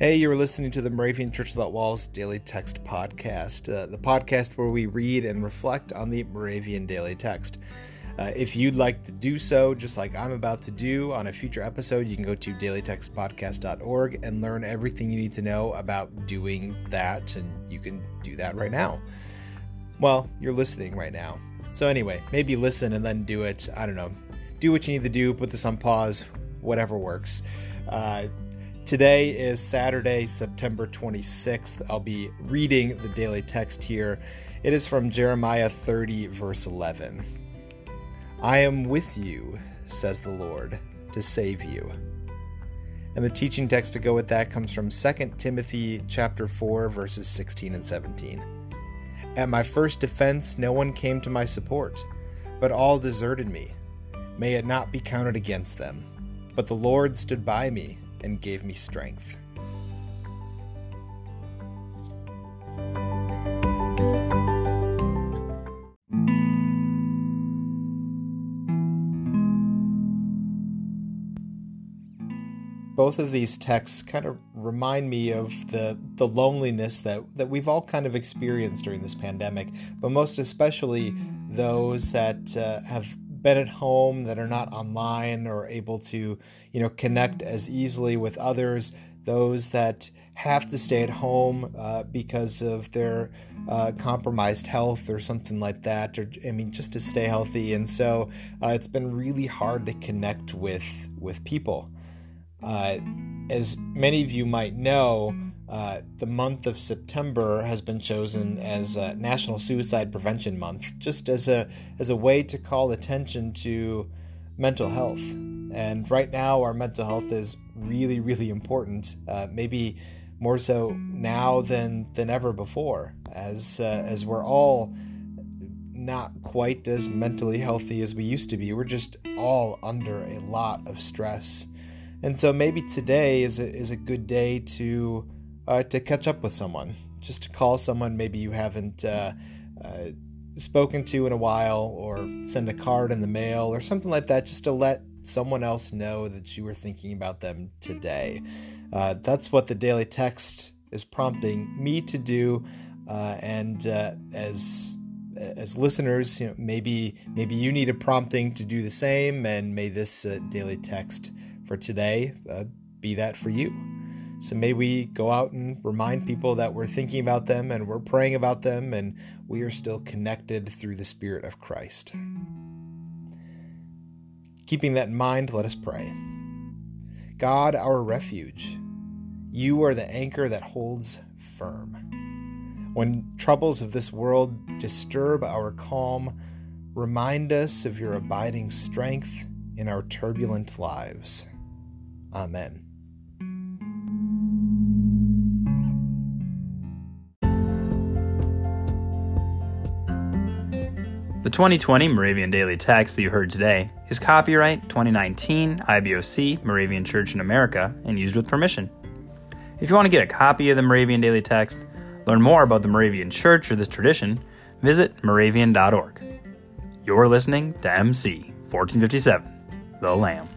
Hey, you're listening to the Moravian Church Without Walls Daily Text Podcast, uh, the podcast where we read and reflect on the Moravian Daily Text. Uh, if you'd like to do so, just like I'm about to do on a future episode, you can go to dailytextpodcast.org and learn everything you need to know about doing that, and you can do that right now. Well, you're listening right now. So, anyway, maybe listen and then do it. I don't know. Do what you need to do, put this on pause, whatever works. Uh, Today is Saturday, September 26th. I'll be reading the daily text here. It is from Jeremiah 30, verse 11. I am with you, says the Lord, to save you. And the teaching text to go with that comes from 2 Timothy chapter 4 verses 16 and 17. At my first defense no one came to my support, but all deserted me. May it not be counted against them. But the Lord stood by me and gave me strength. both of these texts kind of remind me of the the loneliness that that we've all kind of experienced during this pandemic, but most especially those that uh, have been at home that are not online or able to, you know, connect as easily with others, those that have to stay at home uh, because of their uh, compromised health or something like that, or I mean, just to stay healthy. And so uh, it's been really hard to connect with with people. Uh, as many of you might know, uh, the month of September has been chosen as National Suicide Prevention Month, just as a as a way to call attention to mental health. And right now, our mental health is really, really important. Uh, maybe more so now than than ever before, as uh, as we're all not quite as mentally healthy as we used to be. We're just all under a lot of stress. And so maybe today is a, is a good day to uh, to catch up with someone, just to call someone maybe you haven't uh, uh, spoken to in a while, or send a card in the mail, or something like that, just to let someone else know that you were thinking about them today. Uh, that's what the daily text is prompting me to do, uh, and uh, as as listeners, you know, maybe maybe you need a prompting to do the same, and may this daily text for today be that for you. So may we go out and remind people that we're thinking about them and we're praying about them and we are still connected through the Spirit of Christ. Keeping that in mind, let us pray. God, our refuge, you are the anchor that holds firm. When troubles of this world disturb our calm, remind us of your abiding strength in our turbulent lives. Amen. The 2020 Moravian Daily Text that you heard today is copyright 2019 IBOC Moravian Church in America and used with permission. If you want to get a copy of the Moravian Daily Text, learn more about the Moravian Church or this tradition, visit moravian.org. You're listening to MC 1457, The Lamb.